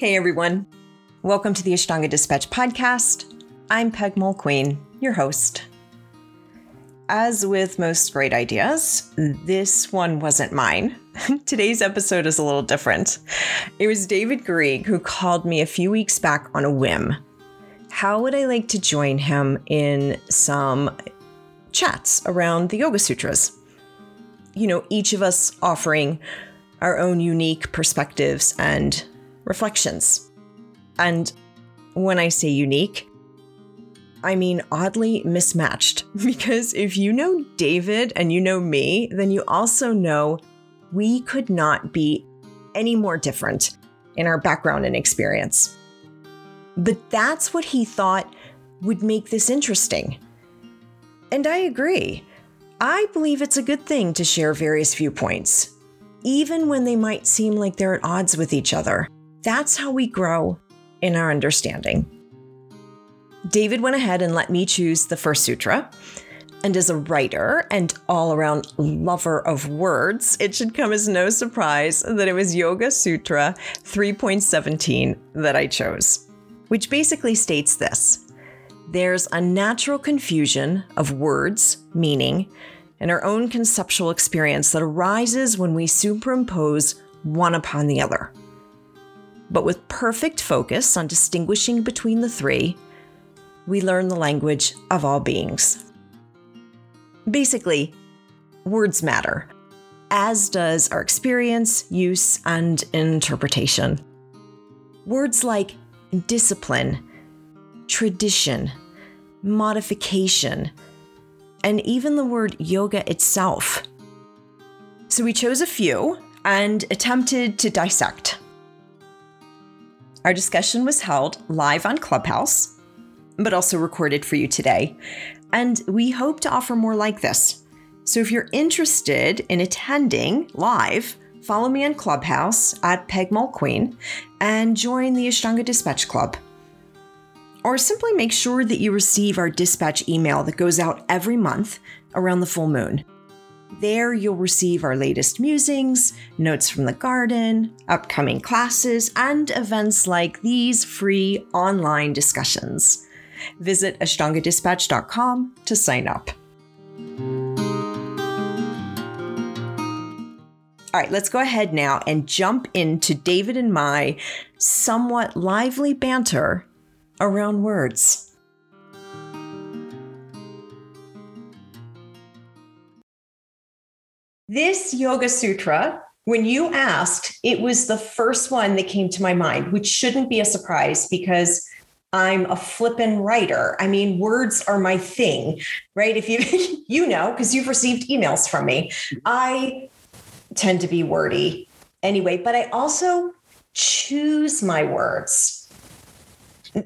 Hey everyone. Welcome to the Ashtanga Dispatch podcast. I'm Peg Mulqueen, your host. As with most great ideas, this one wasn't mine. Today's episode is a little different. It was David Garrigues who called me a few weeks back on a whim. How would I like to join him in some chats around the Yoga Sutras? You know, each of us offering our own unique perspectives and reflections. And when I say unique, I mean oddly mismatched. Because if you know David and you know me, then you also know we could not be any more different in our background and experience. But that's what he thought would make this interesting. And I agree. I believe it's a good thing to share various viewpoints, even when they might seem like they're at odds with each other. That's how we grow in our understanding. David went ahead and let me choose the first sutra. And as a writer and all around lover of words, it should come as no surprise that it was Yoga Sutra 3.17 that I chose, which basically states this There's a natural confusion of words, meaning, and our own conceptual experience that arises when we superimpose one upon the other but with perfect focus on distinguishing between the three, we learn the language of all beings. Basically, words matter, as does our experience, use, and interpretation. Words like discipline, tradition, modification, and even the word yoga itself. So we chose a few and attempted to dissect. Our discussion was held live on Clubhouse, but also recorded for you today. And we hope to offer more like this. So if you're interested in attending live, follow me on Clubhouse at Peg Mulqueen and join the Ashtanga Dispatch Club. Or simply make sure that you receive our dispatch email that goes out every month around the full moon. There, you'll receive our latest musings, notes from the garden, upcoming classes, and events like these free online discussions. Visit ashtangadispatch.com to sign up. All right, let's go ahead now and jump into David and my somewhat lively banter around words. This Yoga Sutra, when you asked, it was the first one that came to my mind, which shouldn't be a surprise because I'm a flippin' writer. I mean, words are my thing, right? If you you know, because you've received emails from me, I tend to be wordy anyway, but I also choose my words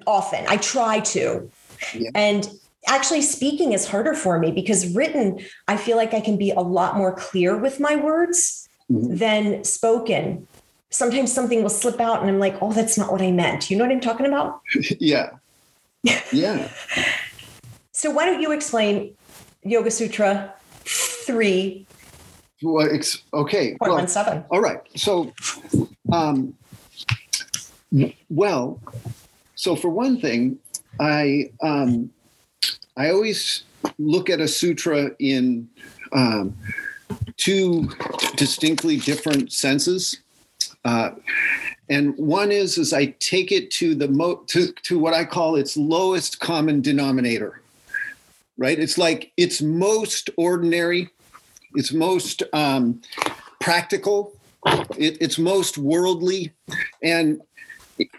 often. I try to. Yeah. And actually speaking is harder for me because written i feel like i can be a lot more clear with my words mm-hmm. than spoken. Sometimes something will slip out and i'm like oh that's not what i meant. You know what i'm talking about? Yeah. Yeah. So why don't you explain yoga sutra 3 well, it's okay well, seven. all right. So um well so for one thing i um I always look at a sutra in um, two distinctly different senses. Uh, and one is is I take it to the mo to, to what I call its lowest common denominator. Right? It's like it's most ordinary, it's most um, practical, it, it's most worldly, and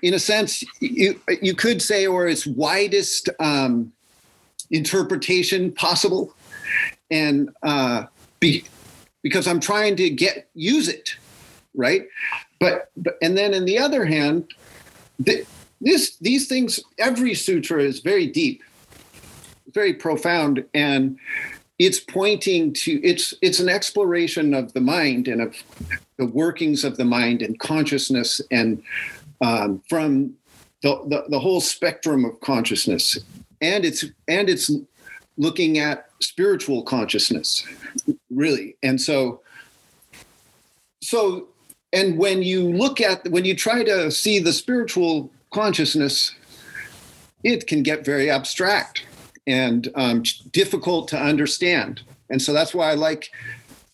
in a sense, you you could say, or its widest um, interpretation possible, and uh, be, because I'm trying to get use it, right? But, but and then in the other hand, this these things every sutra is very deep, very profound, and it's pointing to it's it's an exploration of the mind and of the workings of the mind and consciousness and um, from the, the, the whole spectrum of consciousness and it's and it's looking at spiritual consciousness really and so so and when you look at when you try to see the spiritual consciousness, it can get very abstract and um, difficult to understand. And so that's why I like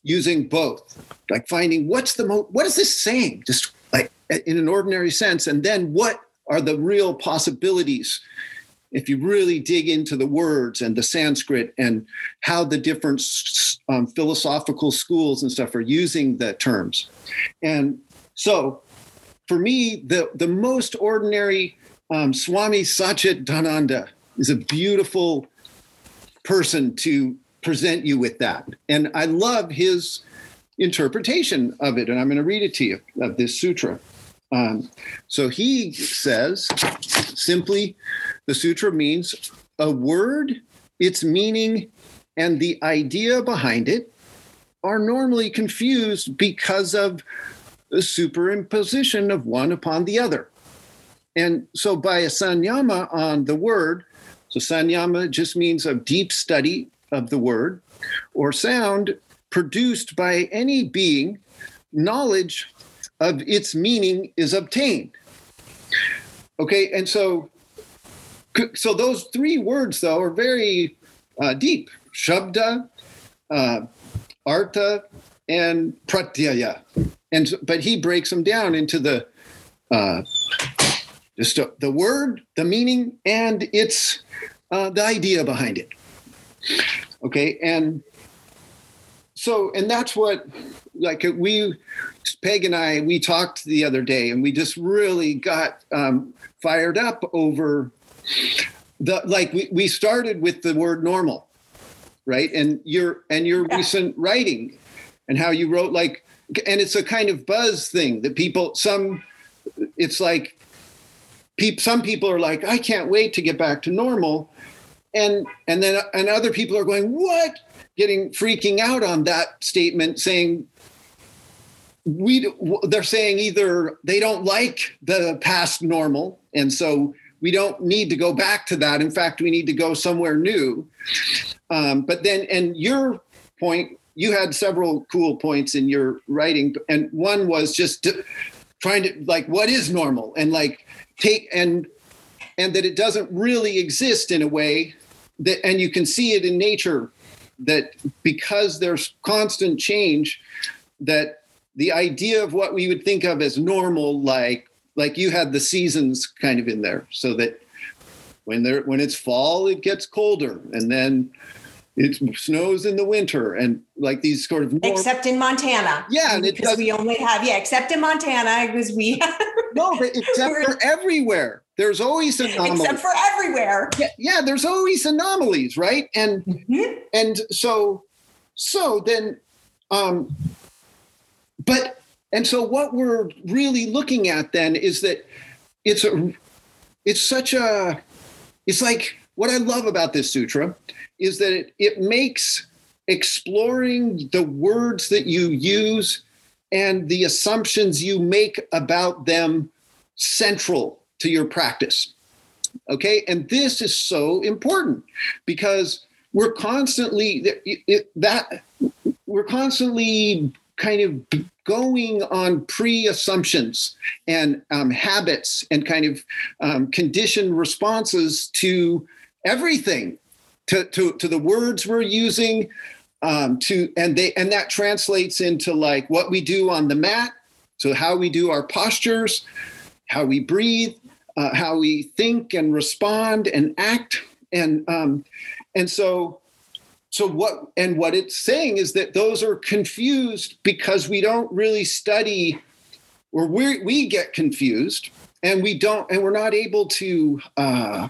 using both, like finding what's the mo- what is this saying, just like in an ordinary sense, and then what are the real possibilities if you really dig into the words and the Sanskrit and how the different um, philosophical schools and stuff are using the terms. And so for me, the, the most ordinary um, Swami Satchidananda is a beautiful person to present you with that. And I love his interpretation of it. And I'm going to read it to you of this sutra. Um, so he says simply, the sutra means a word, its meaning, and the idea behind it are normally confused because of the superimposition of one upon the other. And so by a sanyama on the word, so sanyama just means a deep study of the word or sound produced by any being, knowledge of its meaning is obtained. Okay, and so so those three words though are very uh, deep: shabda, uh, artha, and pratyaya. And but he breaks them down into the uh, just the word, the meaning, and its uh, the idea behind it. Okay, and so and that's what like we peg and i we talked the other day and we just really got um, fired up over the like we, we started with the word normal right? And your and your yeah. recent writing and how you wrote like and it's a kind of buzz thing that people some it's like people some people are like i can't wait to get back to normal. And and then and other people are going what? Getting freaking out on that statement saying we they're saying either they don't like the past normal and so we don't need to go back to that. In fact we need to go somewhere new. Um, but then and your point you had several cool points in your writing and one was just trying to like what is normal? And like take and and that it doesn't really exist in a way that and you can see it in nature that because there's constant change that the idea of what we would think of as normal, like like you had the seasons kind of in there, so that when there when it's fall, it gets colder, and then it snows in the winter, and like these sort of normal, except in Montana, yeah, because we only have yeah, except in Montana because we no, but except for everywhere. There's always anomalies. Except for everywhere. Yeah, yeah there's always anomalies, right? And mm-hmm. and so so then um but and so what we're really looking at then is that it's a it's such a it's like what I love about this sutra is that it, it makes exploring the words that you use and the assumptions you make about them central to your practice. Okay. And this is so important because we're constantly that we're constantly kind of going on pre-assumptions and um, habits and kind of um, conditioned responses to everything to, to, to the words we're using um, to and they and that translates into like what we do on the mat so how we do our postures how we breathe uh, how we think and respond and act and um, and so so what and what it's saying is that those are confused because we don't really study or we we get confused and we don't and we're not able to uh,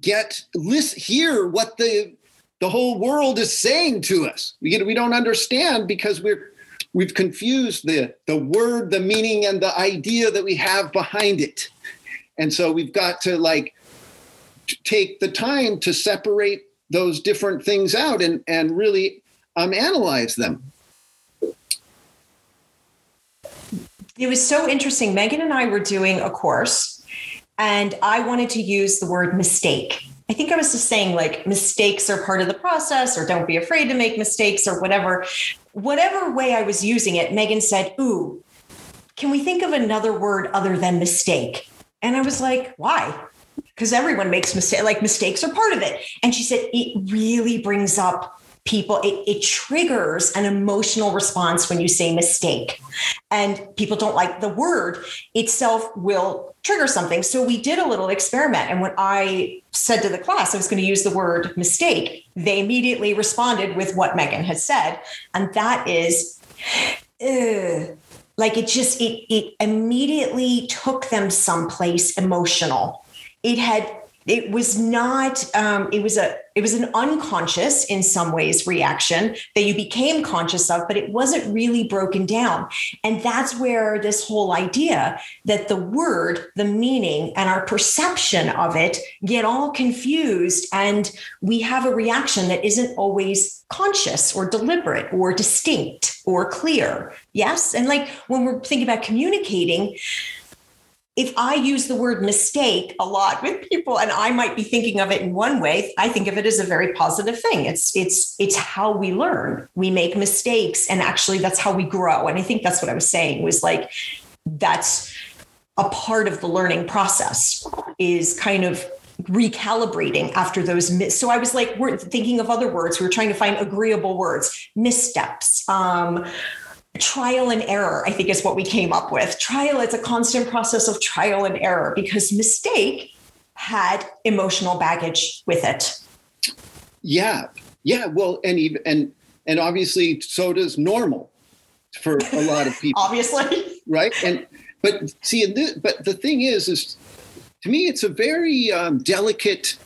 get list hear what the the whole world is saying to us. We get, we don't understand because we're we've confused the the word the meaning and the idea that we have behind it. And so we've got to like take the time to separate those different things out and, and really um, analyze them. It was so interesting. Megan and I were doing a course, and I wanted to use the word mistake. I think I was just saying, like, mistakes are part of the process, or don't be afraid to make mistakes, or whatever. whatever way I was using it, Megan said, Ooh, can we think of another word other than mistake? And I was like, Why? Because everyone makes mistakes, like mistakes are part of it. And she said, It really brings up people it, it, triggers an emotional response when you say mistake and people don't like the word itself will trigger something so we did a little experiment and when i said to the class i was going to use the word mistake they immediately responded with what megan had said and that is Ugh. like it just it it immediately took them someplace emotional it had it was not um, it was a it was an unconscious in some ways reaction that you became conscious of but it wasn't really broken down. And that's where this whole idea that the word the meaning and our perception of it get all confused and we have a reaction that isn't always conscious or deliberate or distinct or clear. Yes? And like when we're thinking about communicating if I use the word mistake a lot with people and I might be thinking of it in one way, I think of it as a very positive thing. It's it's it's how we learn. We make mistakes and actually that's how we grow. And I think that's what I was saying was like that's a part of the learning process is kind of recalibrating after those mis- so i was like we're thinking of other words we were trying to find agreeable words missteps um, trial and error, I think is what we came up with. Trial, it's a constant process of trial and error because mistake had emotional baggage with it. Yeah. Yeah. Well, and even, and, and obviously so does normal for a lot of people. obviously. Right. And, but see, but the thing is, is to me, it's a very um, delicate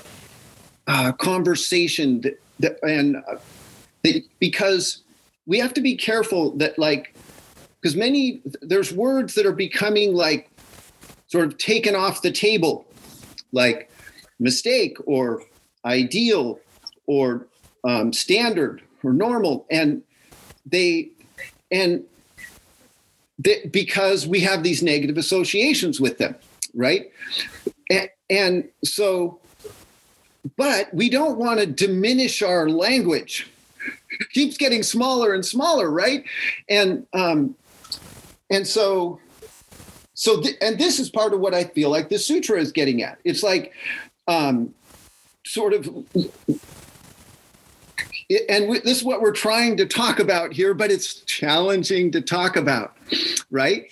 uh, conversation that, that and uh, that, because we have to be careful that like because many there's words that are becoming like sort of taken off the table like mistake or ideal or um, standard or normal. And they and they, because we have these negative associations with them right? And, and so but we don't want to diminish our language keeps getting smaller and smaller, right? And um, and so so th- and this is part of what I feel like the sutra is getting at. It's like um, sort of and we, this is what we're trying to talk about here, but it's challenging to talk about, right?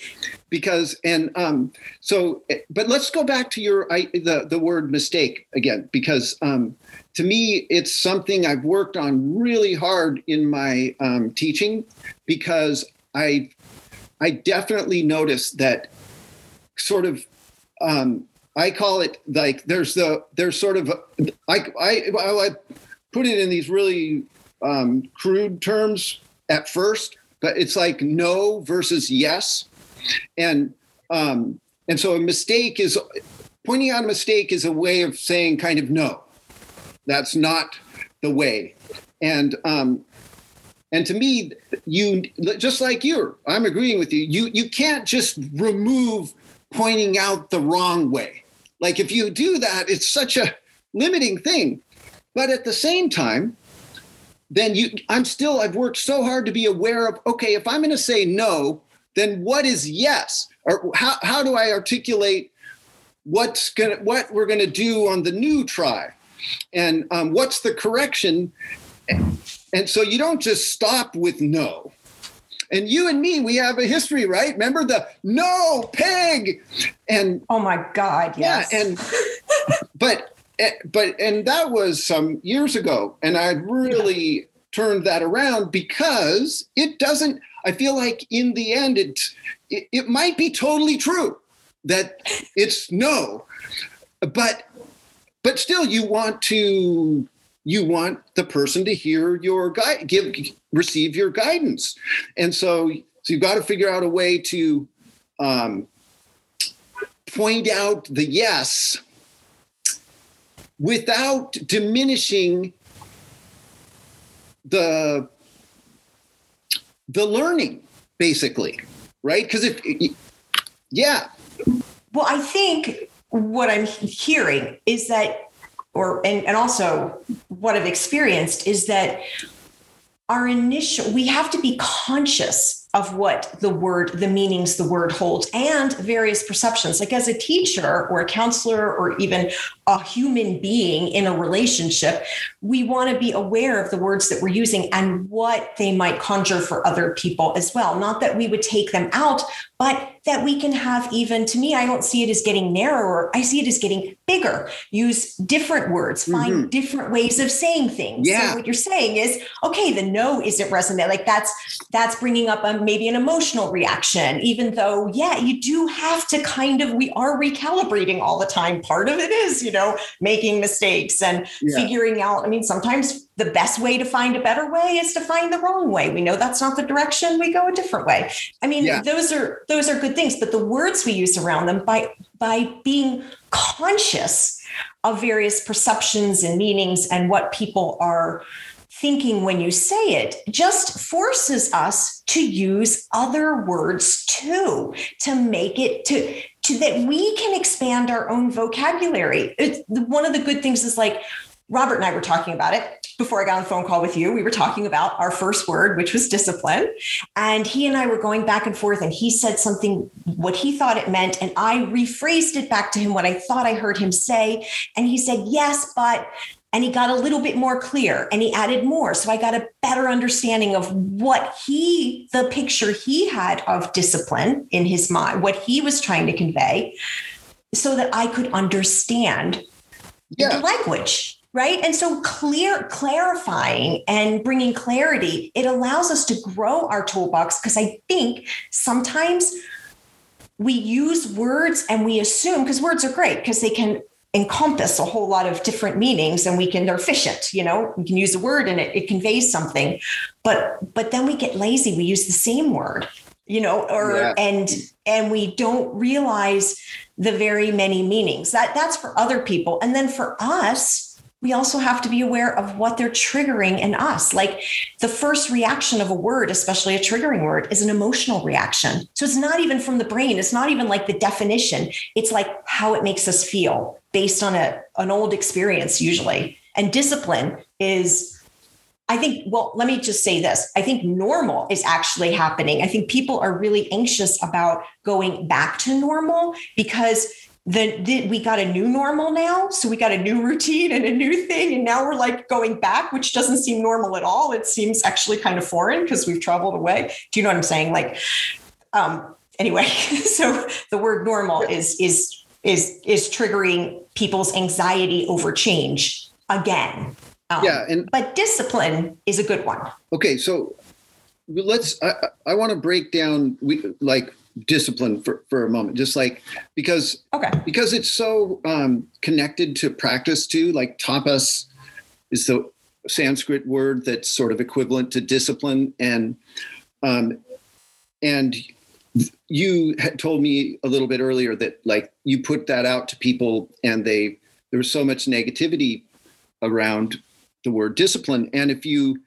Because and um, so, but let's go back to your I, the the word mistake again, because um, to me, it's something I've worked on really hard in my um, teaching, because I I definitely noticed that sort of um, I call it like there's the there's sort of I I, I put it in these really um, crude terms at first, but it's like no versus yes, and um, and so a mistake is pointing out a mistake is a way of saying kind of no, that's not the way, and um, and to me, you just like you, I'm agreeing with you. You you can't just remove pointing out the wrong way. Like if you do that, it's such a limiting thing. But at the same time, then you I'm still I've worked so hard to be aware of okay, if I'm going to say no, then what is yes? Or how how do I articulate what's going to what we're going to do on the new try? And um, what's the correction? And so you don't just stop with no. And you and me, we have a history, right? Remember the no pig, and oh my god, yes. Yeah, and but Eh, but and that was some years ago and i really yeah. turned that around because it doesn't i feel like in the end it, it it might be totally true that it's no but but still you want to you want the person to hear your guide give receive your guidance. And so so you've got to figure out a way to um, point out the yes without diminishing the the learning basically right because if yeah well i think what i'm hearing is that or and, and also what i've experienced is that our initial we have to be conscious of what the word, the meanings the word holds, and various perceptions. Like as a teacher or a counselor or even a human being in a relationship, we want to be aware of the words that we're using and what they might conjure for other people as well. Not that we would take them out, but that we can have even to me, I don't see it as getting narrower. I see it as getting bigger. Use different words, find mm-hmm. different ways of saying things. Yeah. So what you're saying is, okay, the no isn't resonant. Like that's that's bringing up a, maybe an emotional reaction, even though, yeah, you do have to kind of, we are recalibrating all the time. Part of it is, you know, making mistakes and yeah. figuring out. I mean, sometimes the best way to find a better way is to find the wrong way. We know that's not the direction. We go a different way. I mean, yeah. those are those are good things, but the words we use around them by by being conscious of various perceptions and meanings and what people are thinking when you say it just forces us to use other words too to make it to to that we can expand our own vocabulary. It's, one of the good things is like robert and i were talking about it before i got on the phone call with you. We were talking about our first word which was discipline. And he and i were going back and forth and he said something what he thought it meant and i rephrased it back to him what i thought i heard him say. And he said yes but and he got a little bit more clear and he added more so i got a better understanding of what he the picture he had of discipline in his mind what he was trying to convey so that i could understand yeah. the language right and so clear clarifying and bringing clarity it allows us to grow our toolbox because i think sometimes we use words and we assume because words are great because they can encompass a whole lot of different meanings and we can they're efficient you know we can use a word and it, it conveys something. But but then we get lazy we use the same word you know or yeah. and and we don't realize the very many meanings. That that's for other people. And then for us we also have to be aware of what they're triggering in us. Like the first reaction of a word, especially a triggering word, is an emotional reaction. So it's not even from the brain. It's not even like the definition. It's like how it makes us feel based on a, an old experience, usually. And discipline is I think, well, let me just say this. I think normal is actually happening. I think people are really anxious about going back to normal because then we got a new normal now. So we got a new routine and a new thing. And now we're like going back, which doesn't seem normal at all. It seems actually kind of foreign because we've traveled away. Do you know what I'm saying? Like, um, anyway, so the word normal is is is is triggering people's anxiety over change again. Um, yeah, and but discipline is a good one. Okay, so let's. I, I want to break down we like discipline for, for a moment just like because okay. because it's so um, connected to practice too like tapas is the sanskrit word that's sort of equivalent to discipline and um, and you had told me a little bit earlier that like you put that out to people and they there was so much negativity around the word discipline. And if you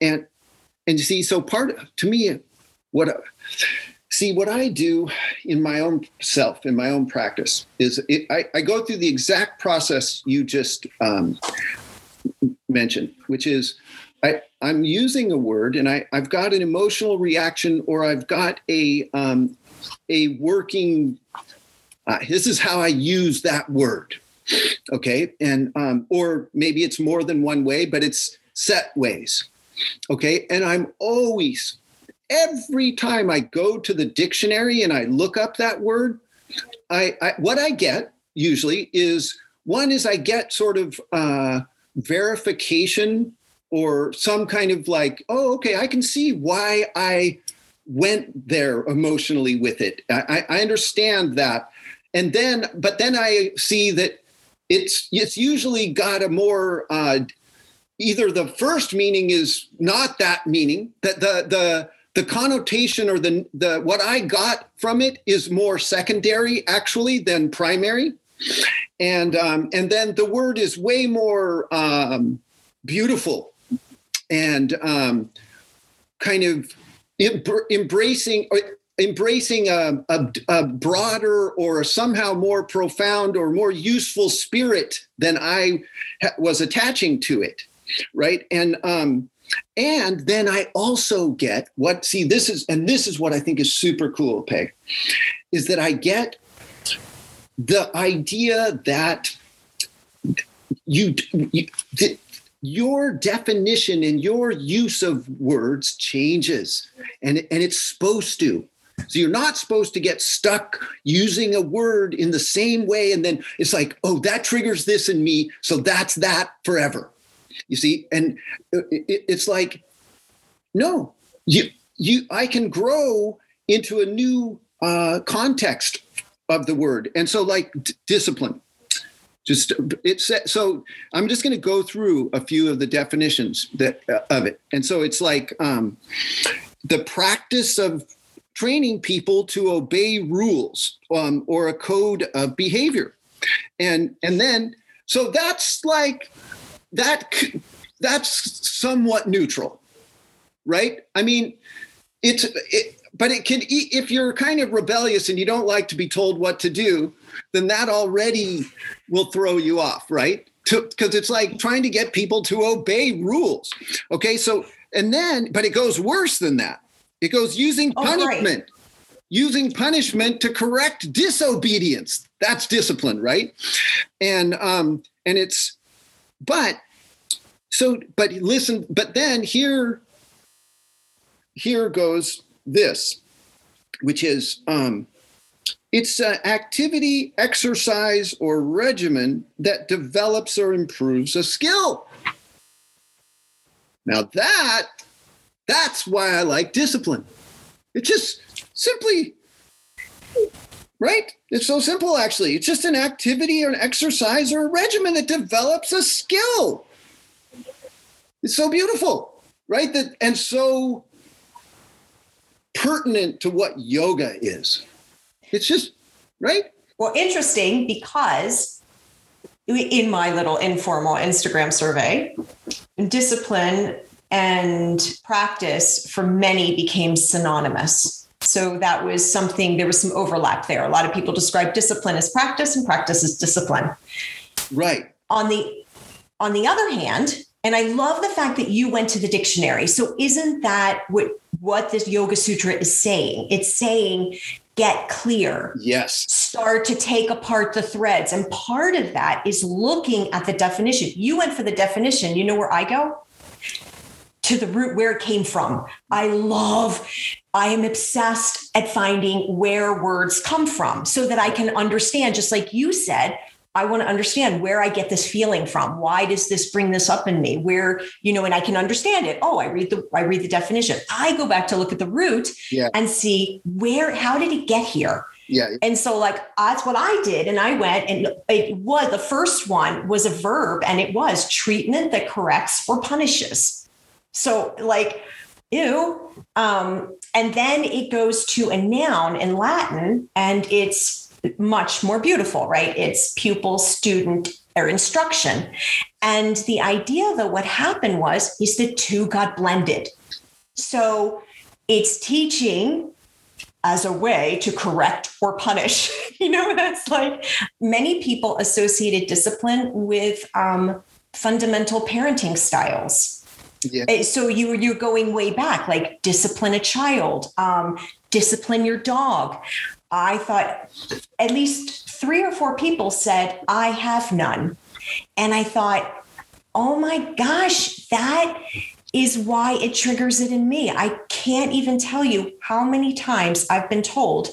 and and you see so part of, to me what See, what I do in my own self, in my own practice, is it, I, I, go through the exact process you just um, mentioned, which is I, am using a word and I, have got an emotional reaction or I've got a, um, a working, uh, this is how I use that word. Okay. And, um, or maybe it's more than one way, but it's set ways. Okay. And I'm always every time I go to the dictionary and I look up that word, I, I what I get usually is one is I get sort of uh, verification or some kind of like, oh, okay, I can see why I went there emotionally with it. I, I understand that, and then, but then I see that it's it's usually got a more uh, either the first meaning is not that meaning that the the the connotation or the the what I got from it is more secondary actually than primary, and um, and then the word is way more um, beautiful and um, kind of embracing embracing a, a, a, broader or somehow more profound or more useful spirit than I ha- was attaching to it, right? And um, and then I also get what, see, this is, and this is what I think is super cool, Peg, is that I get the idea that you, you the, your definition and your use of words changes and, and it's supposed to. So you're not supposed to get stuck using a word in the same way and then it's like oh that triggers this in me so that's that forever you see? And it's like no you you i can grow into a new uh, context of the word. And so like d- discipline. Just it's so i'm just going to go through a few of the definitions that uh, of it. And so it's like um, the practice of training people to obey rules um, or a code of behavior. And and then so that's like that that's somewhat neutral right? I mean it's it, but it can if you're kind of rebellious and you don't like to be told what to do then that already will throw you off right? Because it's like trying to get people to obey rules okay? So and then but it goes worse than that. It goes using oh, punishment right. using punishment to correct disobedience. That's discipline right? And um and it's but so but listen but then here here goes this, which is um, it's an activity, exercise, or regimen that develops or improves a skill. Now that that's why I like discipline. It's just simply right? It's so simple actually. It's just an activity or an exercise or a regimen that develops a skill. It's so beautiful, right? That and so pertinent to what yoga is. It's just, right? Well, interesting because in my little informal Instagram survey, discipline and practice for many became synonymous. So that was something, there was some overlap there. A lot of people describe discipline as practice and practice as discipline. Right. On the on the other hand, and I love the fact that you went to the dictionary. So isn't that what what this Yoga Sutra is saying. It's saying, get clear. Yes. Start to take apart the threads. And part of that is looking at the definition. You went for the definition. You know where I go? To the root where it came from. I love, I am obsessed at finding where words come from so that I can understand, just like you said, I want to understand where I get this feeling from. Why does this bring this up in me? Where, you know, and I can understand it. Oh, I read the I read the definition. I go back to look at the root yeah. and see where how did it get here? Yeah. And so like that's what I did. And I went and it was the first one was a verb and it was treatment that corrects or punishes. So like ew. Um, and then it goes to a noun in Latin and it's much more beautiful, right? It's pupil, student, or instruction. And the idea, though, what happened was is the two got blended. So it's teaching as a way to correct or punish. you know, that's like many people associated discipline with um, fundamental parenting styles. Yeah. Eh, so you you're going way back, like discipline a child, um, discipline your dog. I thought at least three or four people said, I have none. And I thought, oh my gosh, that is why it triggers it in me. I can't even tell you how many times I've been told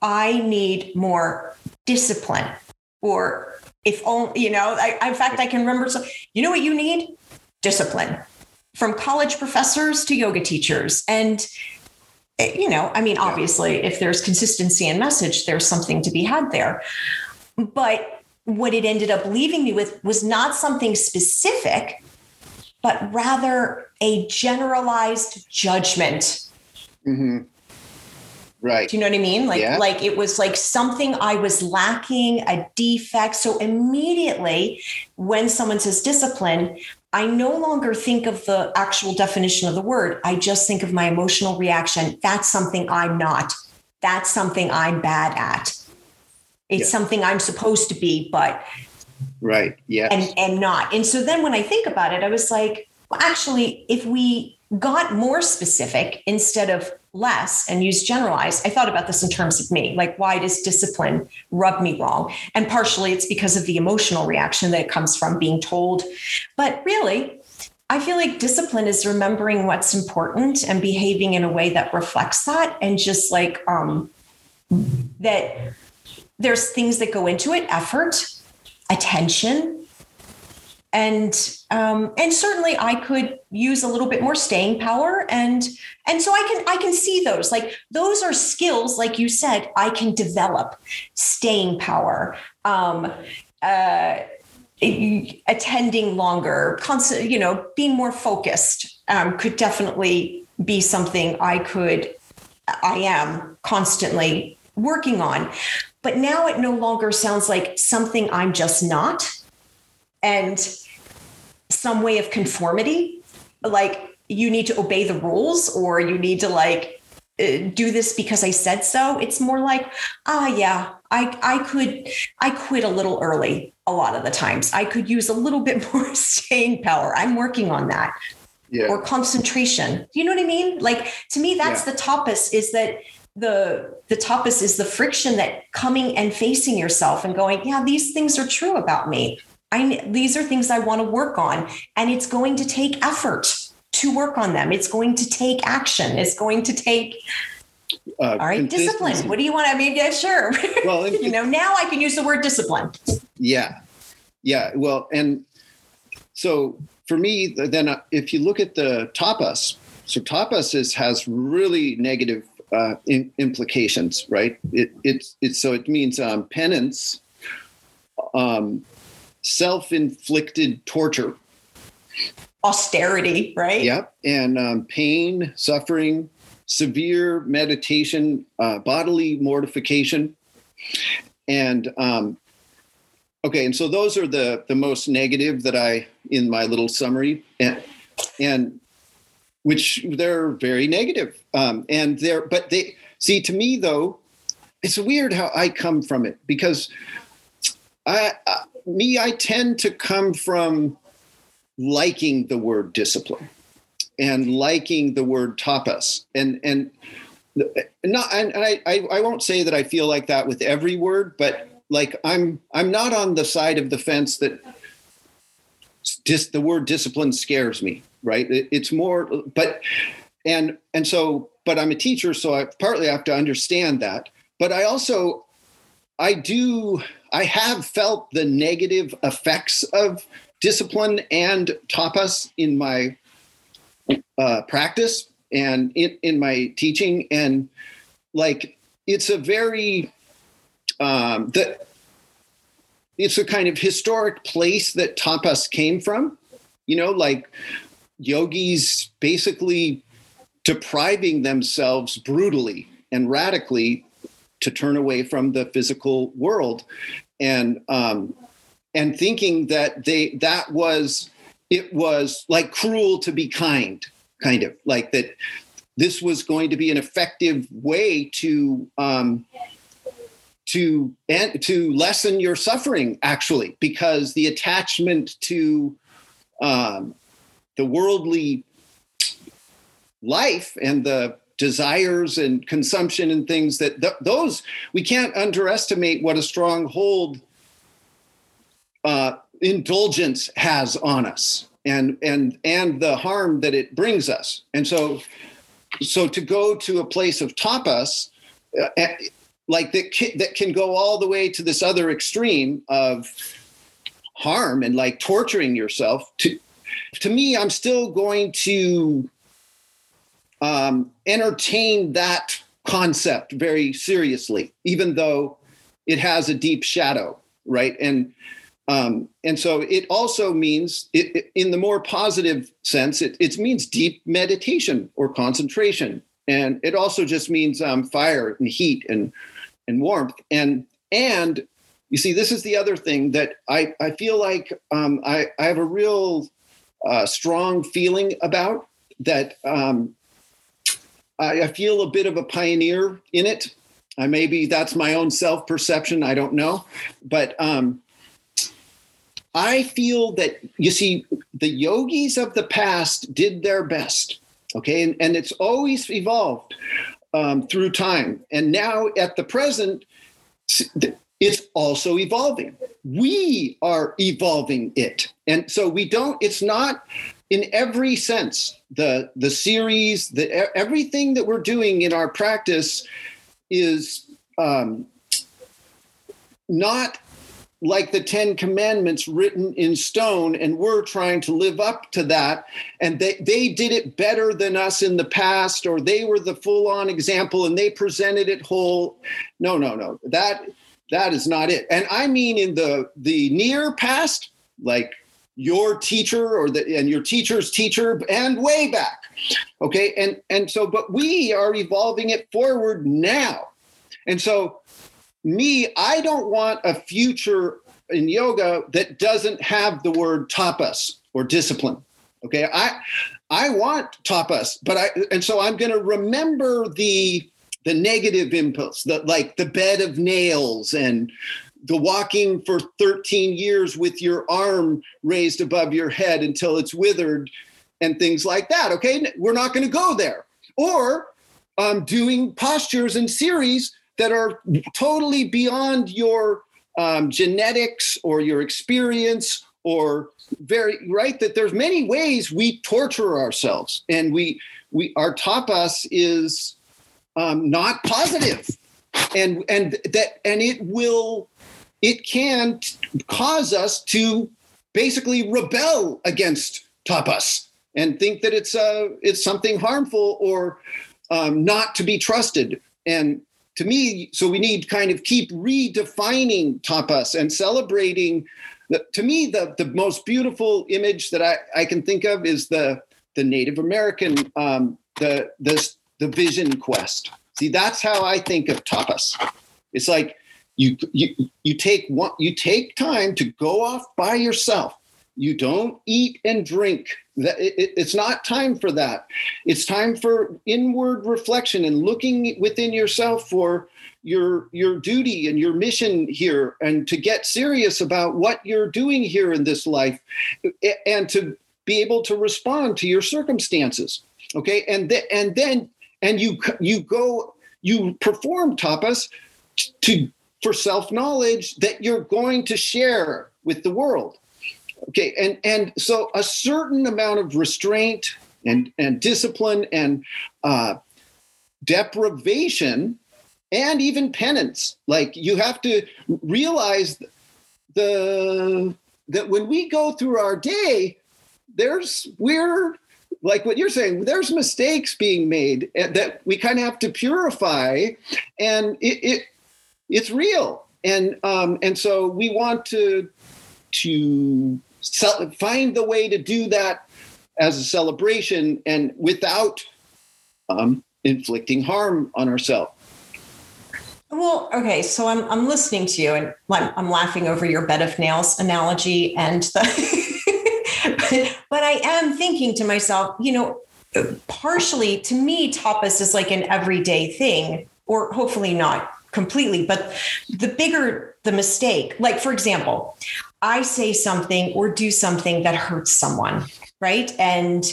I need more discipline or if only, you know, I, in fact, I can remember, so, you know what you need? Discipline from college professors to yoga teachers. And you know, I mean, obviously, if there's consistency in message, there's something to be had there. But what it ended up leaving me with was not something specific, but rather a generalized judgment. Mm-hmm. Right. Do you know what I mean? Like, yeah. like it was like something I was lacking, a defect. So immediately when someone says discipline, I no longer think of the actual definition of the word. I just think of my emotional reaction. That's something I'm not. That's something I'm bad at. It's yeah. something I'm supposed to be, but right. Yeah. And and not. And so then when I think about it, I was like, well, actually, if we got more specific instead of less and use generalized, I thought about this in terms of me. Like, why does discipline rub me wrong? And partially it's because of the emotional reaction that it comes from being told. But really, I feel like discipline is remembering what's important and behaving in a way that reflects that and just like um that there's things that go into it effort, attention, and um, and certainly I could use a little bit more staying power and and so I can I can see those. Like those are skills like you said I can develop staying power um, uh, attending longer constant you know being more focused um, could definitely be something I could I am constantly working on. But now it no longer sounds like something I'm just not. And some way of conformity like you need to obey the rules or you need to like uh, do this because I said so. It's more like, ah, yeah, I I could I quit a little early a lot of the times. I could use a little bit more staying power. I'm working on that. Yeah. Or concentration. You know what I mean? Like to me, that's yeah. the tapas is that the the tapas is the friction that coming and facing yourself and going, yeah, these things are true about me. I these are things I want to work on, and it's going to take effort to work on them. It's going to take action. It's going to take uh, all right discipline. What do you want? I mean, yeah, sure. Well, you know, now I can use the word discipline. Yeah, yeah. Well, and so for me, then uh, if you look at the tapas, so tapas is has really negative uh, in, implications, right? It, it's it's so it means um, penance, um, self-inflicted torture, austerity, right? Yep, and um, pain, suffering, severe meditation, uh, bodily mortification, and um, okay, and so those are the the most negative that I in my little summary, and and which they're very negative, um, and they're but they see to me though, it's weird how I come from it because I, I me I tend to come from liking the word discipline and liking the word tapas. And and not and, I, I won't say that i feel like that with every word but like i'm i'm not on the side of the fence that just the word discipline scares me right? It, it's more but and and so but i'm a teacher so i partly have to understand that. But i also i do i have felt the negative effects of discipline and tapas in my uh, practice and in, in my teaching. And like, it's a very, um, the, it's a kind of historic place that tapas came from, you know, like yogis basically depriving themselves brutally and radically to turn away from the physical world. And um, and thinking that they that was it was like cruel to be kind kind of like that this was going to be an effective way to um, to and to lessen your suffering actually because the attachment to um, the worldly life and the desires and consumption and things that th- those we can't underestimate what a strong hold uh, indulgence has on us and and and the harm that it brings us. And so so to go to a place of tapas uh, eh, like that can, that can go all the way to this other extreme of harm and like torturing yourself to to me i'm still going to um, entertain that concept very seriously even though it has a deep shadow right and um, and so it also means, it, it, in the more positive sense, it, it means deep meditation or concentration. And it also just means um, fire and heat and, and warmth. And, and you see, this is the other thing that I, I feel like um, I, I have a real uh, strong feeling about that um, I, I feel a bit of a pioneer in it. I maybe that's my own self perception. I don't know, but um, I feel that you see, the yogis of the past did their best. Okay, and, and it's always evolved um, through time. And now at the present, it's also evolving. We are evolving it. And so we don't, it's not in every sense. The the series, the everything that we're doing in our practice is um, not like the Ten Commandments written in stone, and we're trying to live up to that. And they, they did it better than us in the past, or they were the full on example and they presented it whole. No, no, no. That that is not it. And I mean in the the near past, like your teacher or the and your teacher's teacher and way back. Okay. And and so, but we are evolving it forward now. And so me, I don't want a future in yoga that doesn't have the word tapas or discipline. Okay, I I want tapas, but I and so I'm going to remember the the negative impulse, the like the bed of nails and the walking for 13 years with your arm raised above your head until it's withered and things like that. Okay, we're not going to go there. Or um, doing postures and series that are totally beyond your um, genetics or your experience or very right that there's many ways we torture ourselves and we we our tapas is um, not positive and and that and it will it can t- cause us to basically rebel against tapas and think that it's uh it's something harmful or um, not to be trusted and to me, so we need kind of keep redefining tapas and celebrating. The, to me, the, the most beautiful image that I, I can think of is the the Native American um, the the the vision quest. See, that's how I think of tapas. It's like you you you take one you take time to go off by yourself. You don't eat and drink. That it, it's not time for that. It's time for inward reflection and looking within yourself for your your duty and your mission here and to get serious about what you're doing here in this life and to be able to respond to your circumstances. Okay? And th- and then and you you go you perform tapas to for self knowledge that you're going to share with the world Okay, and and so a certain amount of restraint and and discipline and uh, deprivation and even penance. Like you have to realize the that when we go through our day, there's we're like what you're saying there's mistakes being made that we kind of have to purify and it, it it's real and um and so we want to to find the way to do that as a celebration and without um, inflicting harm on ourselves. Well, okay, so I'm I'm listening to you and I'm, I'm laughing over your bed of nails analogy, and the but I am thinking to myself, you know, partially to me, tapas is like an everyday thing, or hopefully not completely, but the bigger the mistake, like for example, I say something or do something that hurts someone, right? And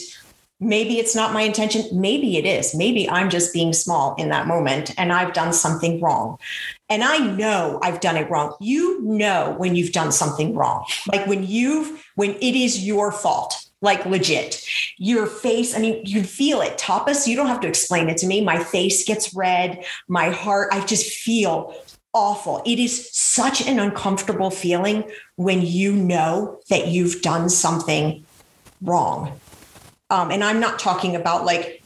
maybe it's not my intention. Maybe it is. Maybe I'm just being small in that moment and I've done something wrong. And I know I've done it wrong. You know when you've done something wrong, like when you've, when it is your fault like legit. Your face, I mean, you feel it. Tapas, you don't have to explain it to me. My face gets red, my heart, I just feel awful. It is such an uncomfortable feeling when you know that you've done something wrong. Um, and I'm not talking about like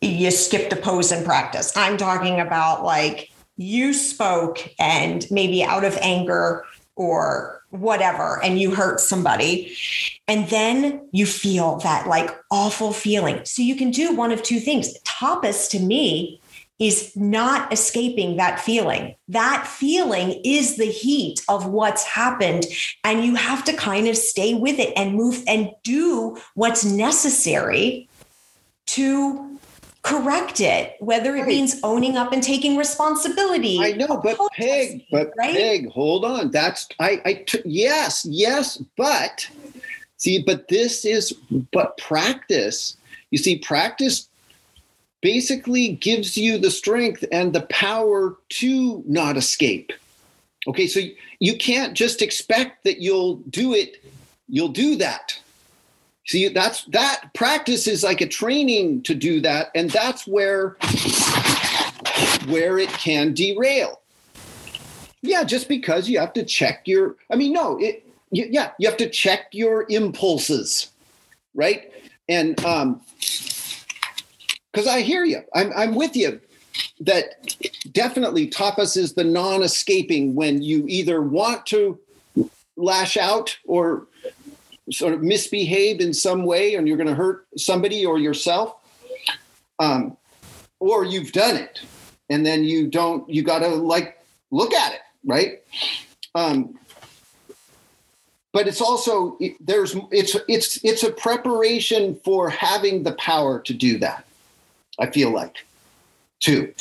you skipped a pose in practice. I'm talking about like you spoke and maybe out of anger or whatever, and you hurt somebody. And then you feel that like awful feeling. So you can do one of two things. Tapas to me is not escaping that feeling. That feeling is the heat of what's happened. And you have to kind of stay with it and move and do what's necessary to correct it, whether it Right. means owning up and taking responsibility. I know, but Peg, but right? Peg, hold on. That's I, I, t- yes, yes, but see, but this is, but practice. You see, practice basically gives you the strength and the power to not escape. Okay, so you can't just expect that you'll do it. You'll do that. See, that's that practice is like a training to do that, and that's where where it can derail. Yeah, just because you have to check your, I mean, no, it, yeah, you have to check your impulses, right? And um, because I hear you, I'm, I'm with you that definitely tapas is the non escaping when you either want to lash out or sort of misbehave in some way and you're going to hurt somebody or yourself. Um, or you've done it and then you don't you got to like look at it right um but it's also there's it's it's it's a preparation for having the power to do that i feel like too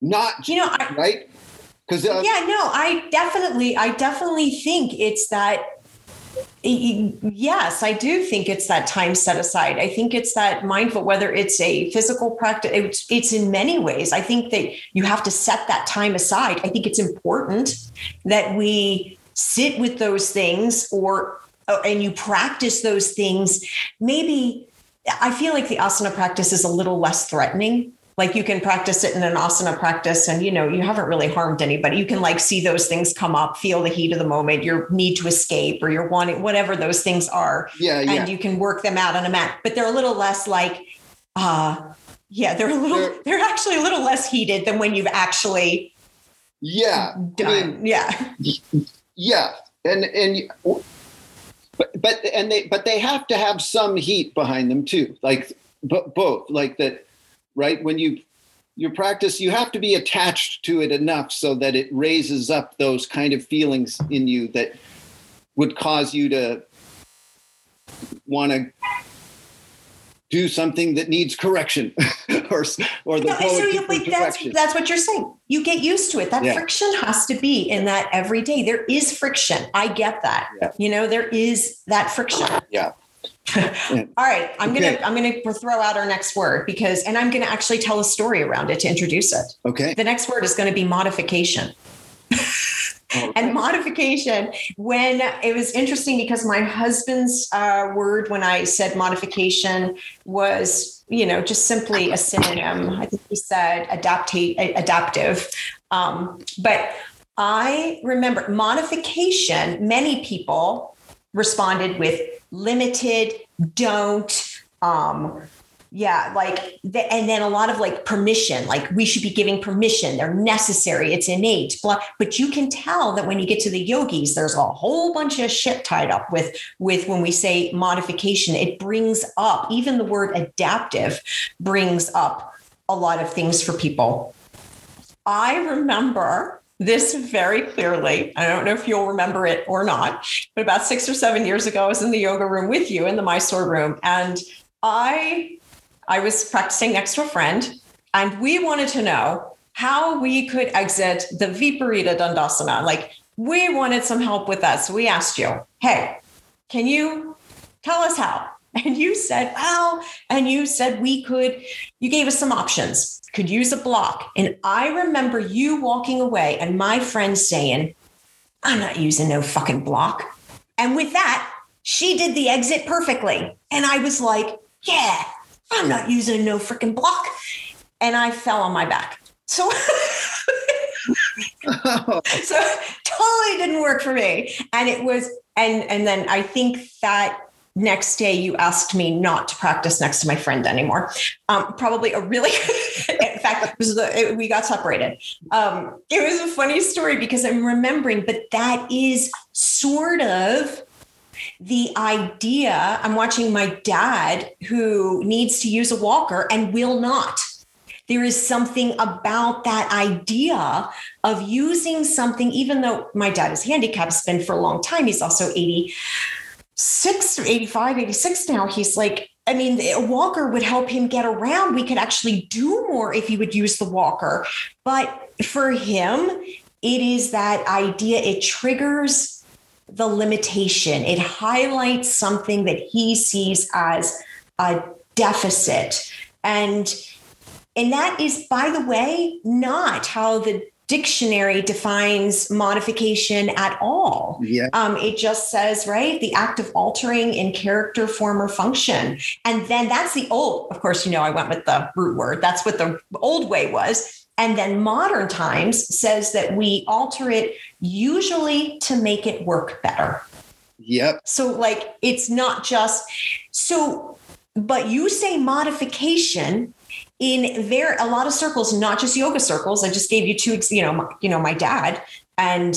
not You know, I, right because uh, yeah, no, I definitely, I definitely think it's that. Yes, I do think it's that time set aside. I think it's that mindful, whether it's a physical practice, it's, it's in many ways. I think that you have to set that time aside. I think it's important that we sit with those things or, uh, and you practice those things. Maybe I feel like the asana practice is a little less threatening. Like you can practice it in an asana practice and you know, you haven't really harmed anybody. You can like see those things come up, feel the heat of the moment, your need to escape or your wanting, whatever those things are. yeah yeah And you can work them out on a mat, but they're a little less like, uh, yeah, they're a little, They're- they're, actually a little less heated than when you've actually yeah done. yeah. yeah and and but but and they but they have to have some heat behind them too like but both like that right when you your practice you have to be attached to it enough so that it raises up those kind of feelings in you that would cause you to want to do something that needs correction or or the No, so you, like, that's that's what you're saying. You get used to it. That Yeah. friction has to be in that every day. There is friction. I get that. Yeah. You know, there is that friction. Yeah. All right, I'm Okay. gonna I'm gonna throw out our next word because, and I'm gonna actually tell a story around it to introduce it. okay The next word is going to be modification. All And modification, when it was interesting because my husband's uh, word when I said modification was, you know, just simply a synonym. I think he said adaptate, adaptive. Um, but I remember modification, many people responded with limited, don't, um, yeah, like, the, and then a lot of like permission, like we should be giving permission. They're necessary. It's innate. Blah. But you can tell that when you get to the yogis, there's a whole bunch of shit tied up with with when we say modification. It brings up even the word adaptive brings up a lot of things for people. I remember this very clearly. I don't know if you'll remember it or not, but about six or seven years ago, I was in the yoga room with you in the Mysore room, and I I was practicing next to a friend, and we wanted to know how we could exit the Viparita Dandasana. Like we wanted some help with that. So we asked you, hey, can you tell us how? And you said, well, and you said we could, you gave us some options, could use a block. And I remember you walking away and my friend saying, I'm not using no fucking block. And with that, she did the exit perfectly. And I was like, yeah, I'm not using no freaking block. And I fell on my back. So, so totally didn't work for me. And it was, and and then I think that next day you asked me not to practice next to my friend anymore. Um, probably a really, in fact, the, it, we got separated. Um, it was a funny story because I'm remembering, but that is sort of the idea. I'm watching my dad who needs to use a walker and will not. There is something about that idea of using something, even though my dad is handicapped, has been for a long time. He's also 86 or 85, 86 now. He's like, I mean, a walker would help him get around. We could actually do more if he would use the walker. But for him, it is that idea, it triggers the limitation, it highlights something that he sees as a deficit. And and that is, by the way, not how the dictionary defines modification at all. Yeah. Um, it just says, right, the act of altering in character, form, or function. And then that's the old, of course, you know, I went with the root word. That's what the old way was. And then modern times says that we alter it usually to make it work better. Yep. So, like, it's not just so, but you say modification in very a lot of circles, not just yoga circles. I just gave you two, you know, my, you know, my dad, and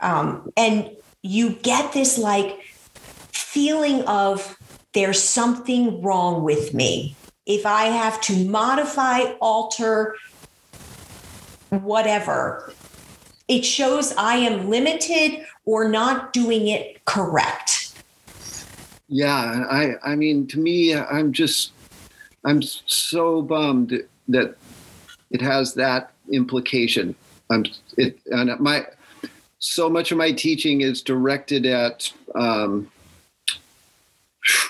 um, and you get this like feeling of there's something wrong with me if I have to modify, alter, whatever. It shows I am limited or not doing it correct. Yeah, I I mean to me I'm just I'm so bummed that it has that implication. I'm it and my so much of my teaching is directed at um,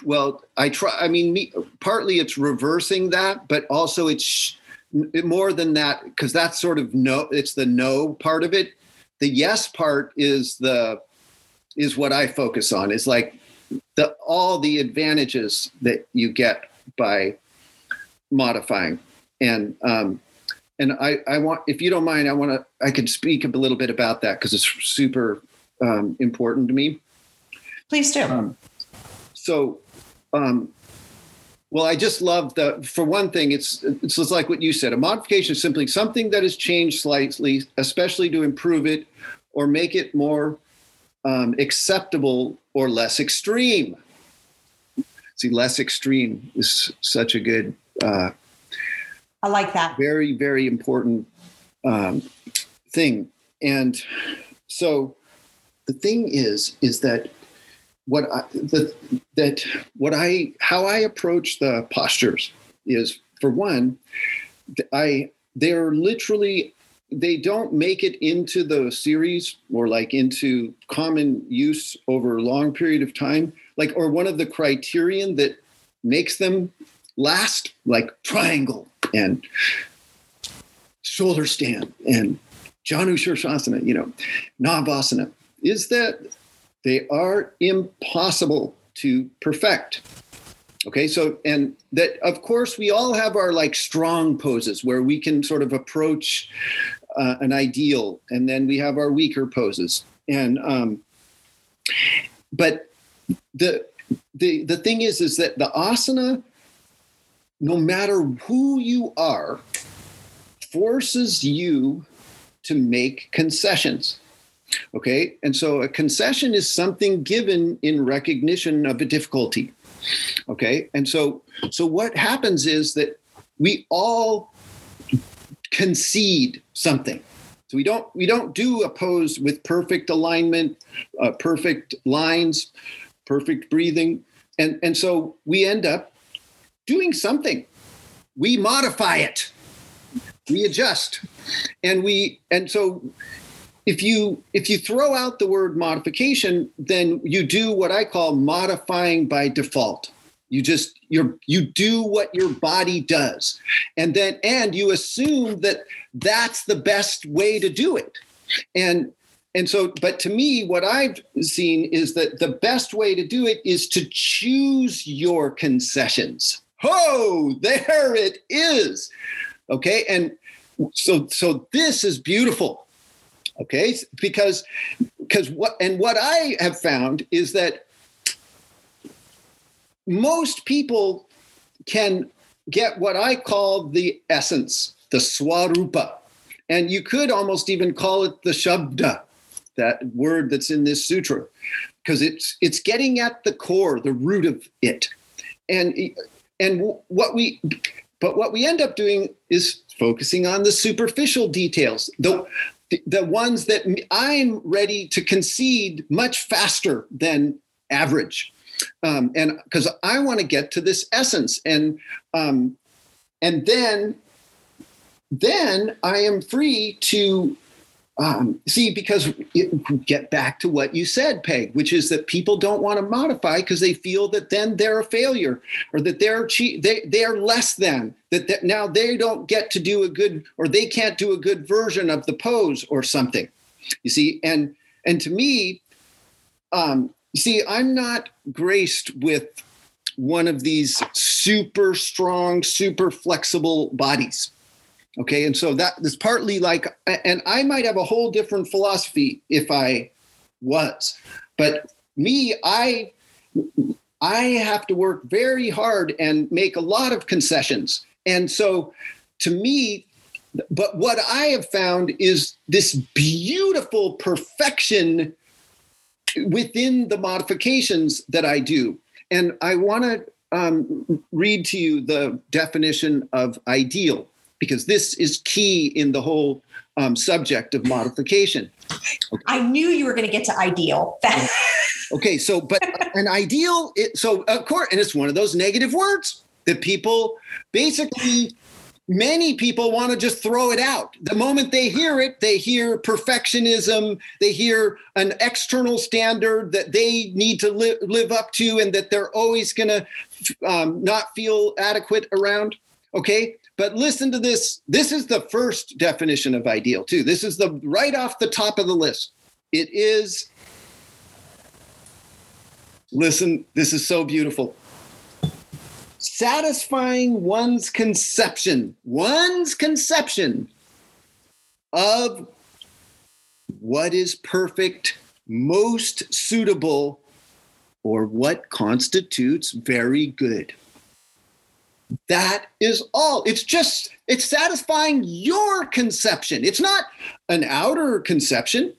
well i try i mean me, partly it's reversing that but also it's more than that because that's sort of no it's the no part of it the yes part is the is what i focus on is like the all the advantages that you get by modifying. And um and i i want if you don't mind i want to i could speak a little bit about that because it's super um, important to me. Please do. um, so um, well i just love the for one thing it's it's just like what you said a modification is simply something that is changed slightly especially to improve it or make it more um, acceptable or less extreme. See less extreme is such a good uh, I like that. very very important um, thing and so the thing is is that what I, the, that what I how I approach the postures is for one I they're literally they don't make it into the series or like into common use over a long period of time like or one of the criterion that makes them last like triangle and shoulder stand and Janu Shirshasana, you know, Navasana, is that they are impossible to perfect. Okay, so and that of course we all have our like strong poses where we can sort of approach uh, an ideal, and then we have our weaker poses, and um, but the the the thing is is that the asana, no matter who you are, forces you to make concessions. Okay. And so a concession is something given in recognition of a difficulty. Okay. And so, so what happens is that we all concede something. So we don't we don't do a pose with perfect alignment, uh, perfect lines, perfect breathing, and and so we end up doing something. We modify it. We adjust. And we and so if you if you throw out the word modification then you do what i call modifying by default. You just you you do what your body does. And then and you assume that that's the best way to do it. And and so but to me what i've seen is that the best way to do it is to choose your concessions oh there it is. Okay and so so this is beautiful. Okay because because what and what i have found is that most people can get what i call the essence the swarupa. And you could almost even call it the shabda that word that's in this sutra because it's it's getting at the core the root of it. And and what we but what we end up doing is focusing on the superficial details, the, the ones that I'm ready to concede much faster than average. um, and because I want to get to this essence, and um, and then then I am free to um, see because it, get back to what you said, Peg, which is that people don't want to modify because they feel that then they're a failure or that they're che- they they are less than that, that now they don't get to do a good or they can't do a good version of the pose or something. You see, and and to me, um, see, I'm not graced with one of these super strong, super flexible bodies. Okay. And so that is partly like, and I might have a whole different philosophy if I was, but me, I, I have to work very hard and make a lot of concessions. And so to me, but what I have found is this beautiful perfection within the modifications that I do. And I want to um, read to you the definition of ideal, because this is key in the whole um, subject of modification. Okay. I knew you were going to get to ideal. okay, so, but an ideal, it, so of course, and it's one of those negative words that people basically many people want to just throw it out. The moment they hear it, they hear perfectionism, they hear an external standard that they need to li- live up to and that they're always going to um, not feel adequate around. Okay. But listen to this. This is the first definition of ideal, too. This is the right off the top of the list. It is, listen, this is so beautiful satisfying one's conception, one's conception of what is perfect, most suitable, or what constitutes very good. That is all. It's just, it's satisfying your conception. It's not an outer conception.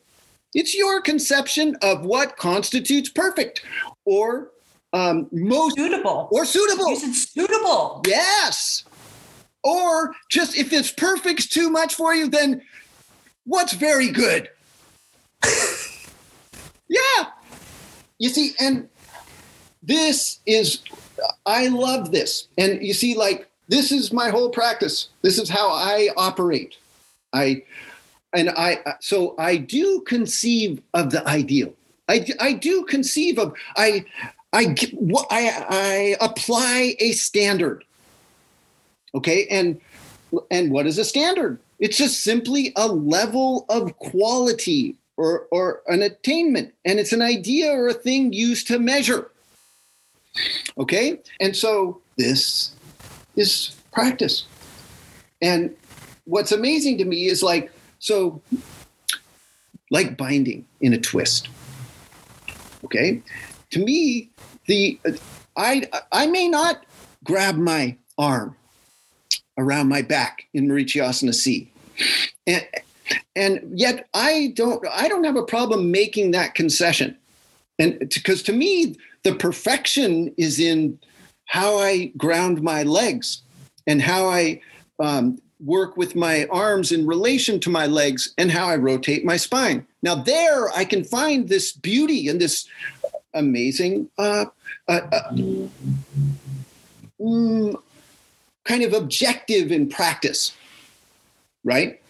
It's your conception of what constitutes perfect or um, most suitable or suitable. You said suitable. Yes. Or just if it's perfect too much for you, then what's very good? yeah. You see, and this is, I love this. And you see, like, this is my whole practice. This is how I operate. I, and I, so I do conceive of the ideal. I, I do conceive of, I, I, I, I apply a standard. Okay. And, and what is a standard? It's just simply a level of quality or, or an attainment. And it's an idea or a thing used to measure. Okay. And so this is practice. And what's amazing to me is like, so like binding in a twist. Okay. To me, the I I may not grab my arm around my back in Marichyasana C. And, and yet I don't I don't have a problem making that concession. And because to me, the perfection is in how I ground my legs and how I um, work with my arms in relation to my legs and how I rotate my spine. Now, there I can find this beauty and this amazing, uh, uh, uh, mm, kind of objective in practice, right?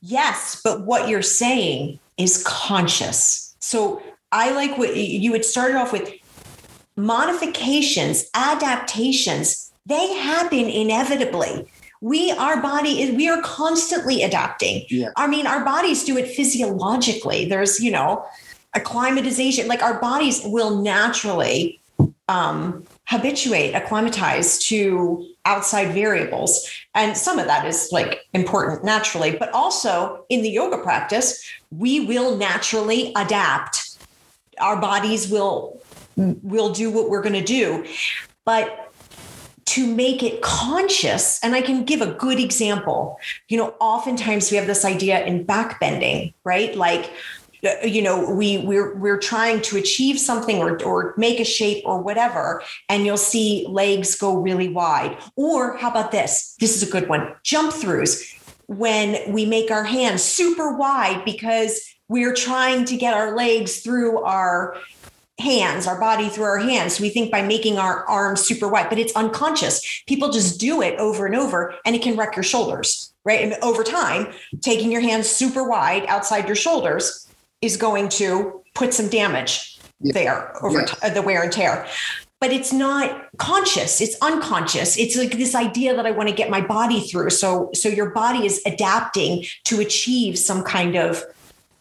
Yes, but what you're saying is conscious. So I like what you had started off with modifications, adaptations, they happen inevitably we our body is we are constantly adapting yeah. i mean our bodies do it physiologically there's you know acclimatization like our bodies will naturally um habituate acclimatize to outside variables and some of that is like important naturally but also in the yoga practice we will naturally adapt our bodies will will do what we're going to do but to make it conscious. And I can give a good example. You know, oftentimes we have this idea in backbending, right? Like, Uh, you know we we're we're trying to achieve something or or make a shape or whatever and you'll see legs go really wide or how about this this is a good one jump throughs when we make our hands super wide because we're trying to get our legs through our hands, our body through our hands. We think by making our arms super wide, but it's unconscious. People just do it over and over and it can wreck your shoulders, right? And over time, taking your hands super wide outside your shoulders is going to put some damage yeah. there over yeah. t- the wear and tear. But it's not conscious, it's unconscious. It's like this idea that I want to get my body through. So so your body is adapting to achieve some kind of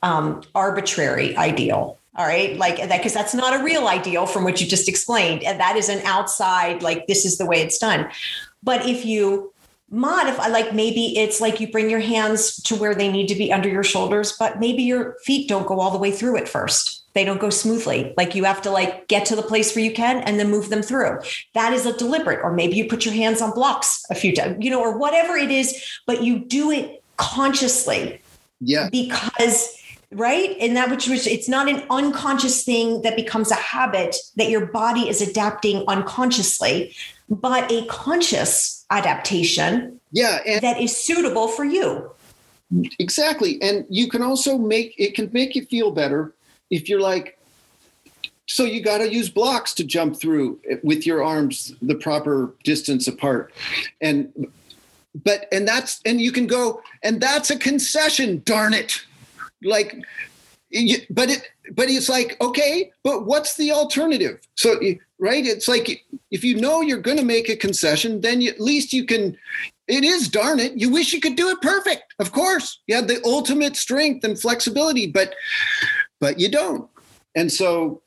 um, arbitrary ideal all right like that because that's not a real ideal from what you just explained and that is an outside like this is the way it's done but if you modify like maybe it's like you bring your hands to where they need to be under your shoulders but maybe your feet don't go all the way through it first. They don't go smoothly. Like you have to like get to the place where you can and then move them through. That is a deliberate or maybe you put your hands on blocks a few times you know or whatever it is but you do it consciously. Yeah. Because right? And that which was it's not an unconscious thing that becomes a habit that your body is adapting unconsciously but a conscious adaptation yeah that is suitable for you. Exactly and you can also make it can make you feel better if you're like so you got to use blocks to jump through with your arms the proper distance apart. And but and that's and you can go and that's a concession darn it. Like but it but it's like okay but what's the alternative? So right? It's like if you know you're going to make a concession then you, at least you can it is darn it you wish you could do it perfect of course. You have the ultimate strength and flexibility but but you don't. And so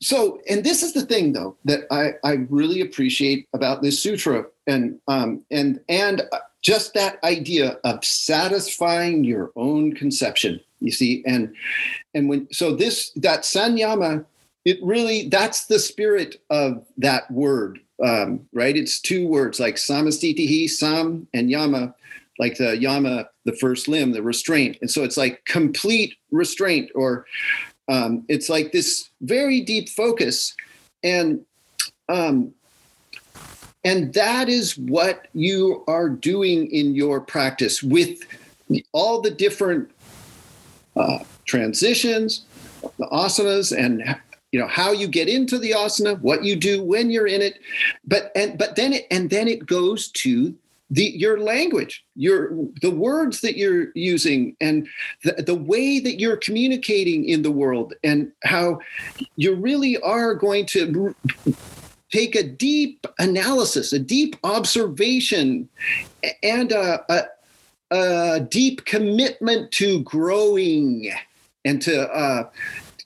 so and this is the thing though that i i really appreciate about this sutra. And um and and just that idea of satisfying your own conception you see and and when so this that sanyama it really that's the spirit of that word um, right? It's two words like samastitihi sam and yama like the yama the first limb the restraint. And so it's like complete restraint or um, it's like this very deep focus. And um, and that is what you are doing in your practice with all the different uh, transitions, the asanas, and you know how you get into the asana, what you do when you're in it. But and but then it and then it goes to the your language your the words that you're using and the, the way that you're communicating in the world and how you really are going to take a deep analysis, a deep observation, and a, a, a deep commitment to growing and to uh,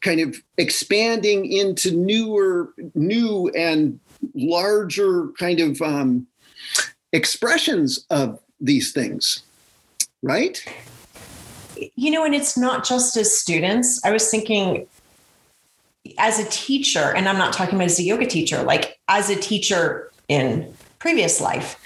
kind of expanding into newer, new and larger kind of um, expressions of these things, right? You know, and it's not just as students. I was thinking as a teacher, and I'm not talking about as a yoga teacher, like as a teacher in previous life,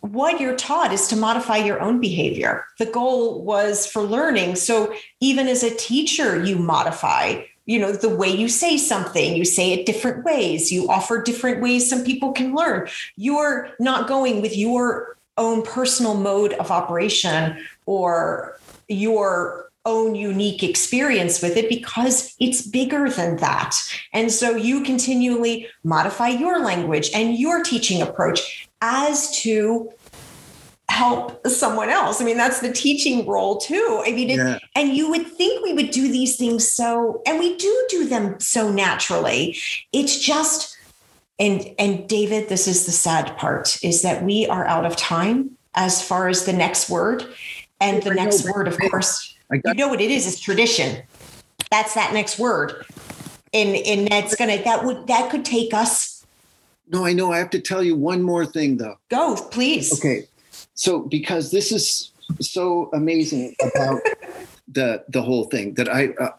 what you're taught is to modify your own behavior. The goal was for learning. So even as a teacher, you modify you know the way you say something you say it different ways you offer different ways some people can learn you're not going with your own personal mode of operation or your own unique experience with it because it's bigger than that. And so you continually modify your language and your teaching approach as to help someone else. I mean, that's the teaching role too. I mean, yeah. it, and you would think we would do these things so, and we do do them so naturally. It's just, and and David, this is the sad part, is that we are out of time as far as the next word, and the next word, of course you know what it is? It's tradition. That's that next word. And and that's gonna that would that could take us. No, I know. I have to tell you one more thing though. Go, please. Okay. So because this is so amazing about the the whole thing that I uh,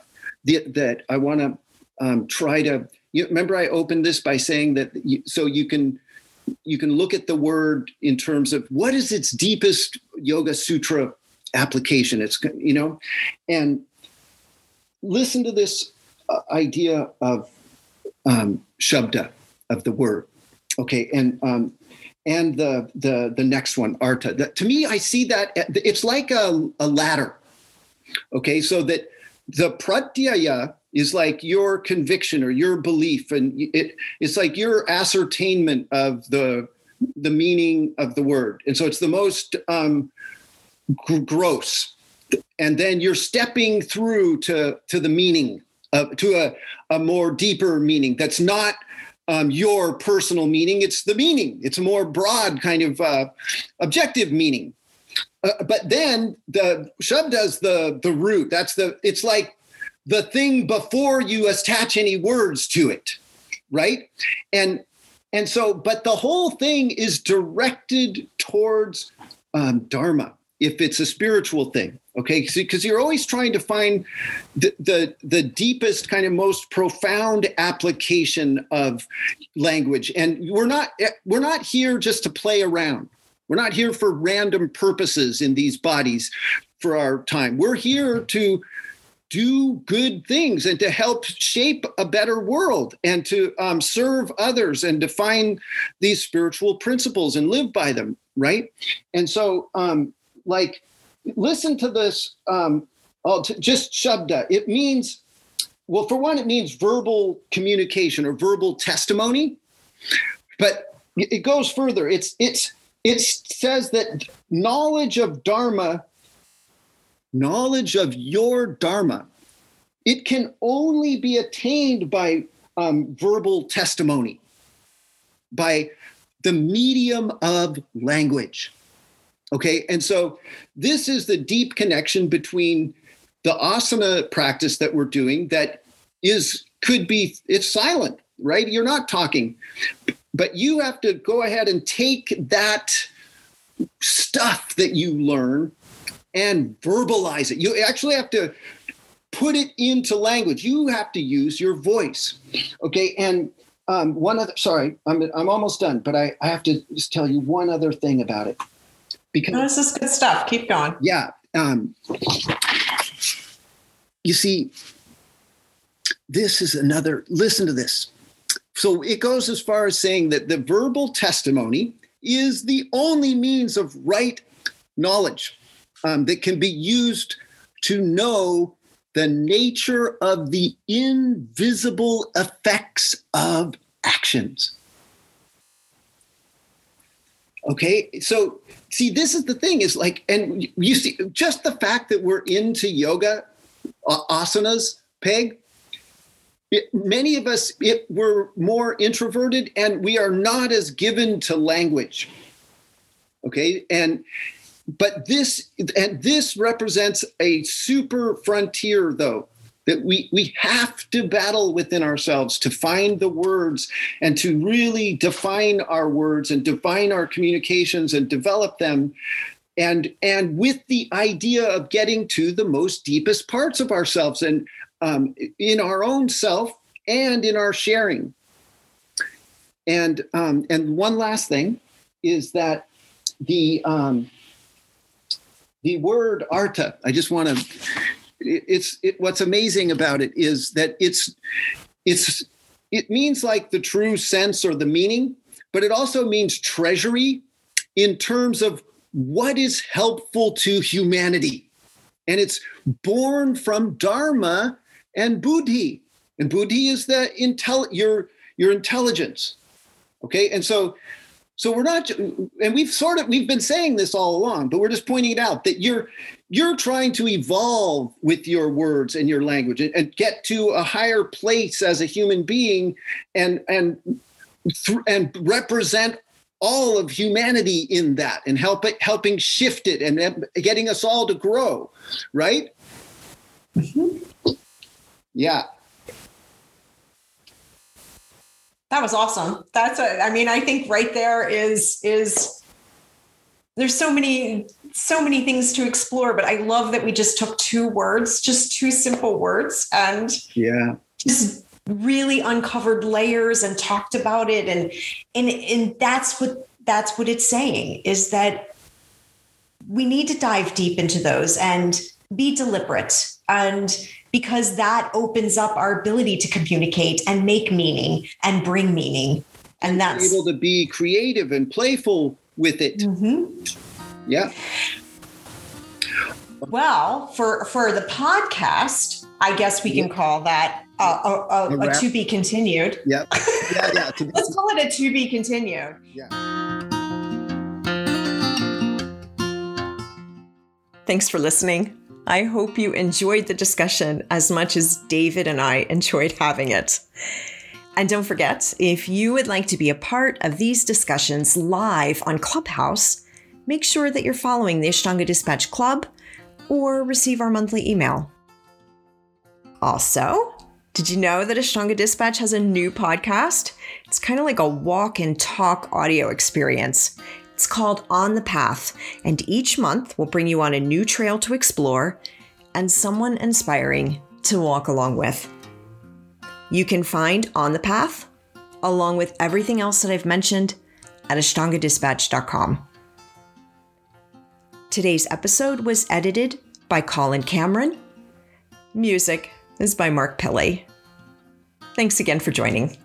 the, that I want to um, try to. You remember I opened this by saying that you, so you can you can look at the word in terms of what is its deepest yoga sutra application. It's you know, and listen to this uh, idea of um, shabda of the word. Okay, and um, and the the the next one artha to me i see that it's like a, a ladder okay so that the pratyaya is like your conviction or your belief and it, it's like your ascertainment of the the meaning of the word and so it's the most um, gross. And then you're stepping through to to the meaning of, to a, a more deeper meaning that's not um, your personal meaning. It's the meaning. It's a more broad kind of uh, objective meaning. Uh, but then the shabda's the the root. That's the it's like the thing before you attach any words to it right? And and so but the whole thing is directed towards um, dharma if it's a spiritual thing okay? Because you're always trying to find the, the, the deepest kind of most profound application of language. And we're not we're not here just to play around. We're not here for random purposes in these bodies for our time. We're here to do good things and to help shape a better world and to um, serve others and define these spiritual principles and live by them right? And so um, like listen to this um, oh, just shabda it means well for one it means verbal communication or verbal testimony but it goes further. It's it's it says that knowledge of dharma knowledge of your dharma it can only be attained by um, verbal testimony by the medium of language Okay. And so this is the deep connection between the asana practice that we're doing that is, could be, it's silent, right? You're not talking, but you have to go ahead and take that stuff that you learn and verbalize it. You actually have to put it into language. You have to use your voice. Okay. And um, one other, sorry, I'm, I'm almost done, but I, I have to just tell you one other thing about it because no, this is good stuff. Keep going. Yeah. Um, you see, this is another, listen to this. So it goes as far as saying that the verbal testimony is the only means of right knowledge um, that can be used to know the nature of the invisible effects of actions. Okay, so see, this is the thing is like, and you see, just the fact that we're into yoga, uh, asanas, Peg, it, many of us it, we're more introverted and we are not as given to language. Okay, and but this and this represents a super frontier though that we we have to battle within ourselves to find the words and to really define our words and define our communications and develop them. And and with the idea of getting to the most deepest parts of ourselves and um, in our own self and in our sharing. And um, and one last thing is that the um, the word artha i just want to it's it, what's amazing about it is that it's it's it means like the true sense or the meaning but it also means treasury in terms of what is helpful to humanity. And it's born from dharma and buddhi. And buddhi is the intel your your intelligence. Okay? And so so we're not, and we've sort of we've been saying this all along, but we're just pointing it out that you're you're trying to evolve with your words and your language and, and get to a higher place as a human being, and and and represent all of humanity in that and help it, helping shift it and getting us all to grow, right? Mm-hmm. Yeah. That was awesome. That's a, I mean, I think right there is is there's so many so many things to explore, but I love that we just took two words, just two simple words and yeah. Just really uncovered layers and talked about it. And and and that's what that's what it's saying is that we need to dive deep into those and be deliberate. And because that opens up our ability to communicate and make meaning and bring meaning. And that's able to be creative and playful with it. Mm-hmm. Yeah. Well, for for the podcast, I guess we can call that a, a, a, a to be continued. Yep. Yeah, yeah. Let's call it a to be continued. yeah. Thanks for listening. I hope you enjoyed the discussion as much as David and I enjoyed having it. And don't forget, if you would like to be a part of these discussions live on Clubhouse, make sure that you're following the Ashtanga Dispatch Club or receive our monthly email. Also, did you know that Ashtanga Dispatch has a new podcast? It's kind of like a walk and talk audio experience. It's called On the Path, and each month we'll bring you on a new trail to explore and someone inspiring to walk along with. You can find On the Path, along with everything else that I've mentioned, at ashtangadispatch.com. Today's episode was edited by Colin Cameron. Music is by Mark Pillay. Thanks again for joining.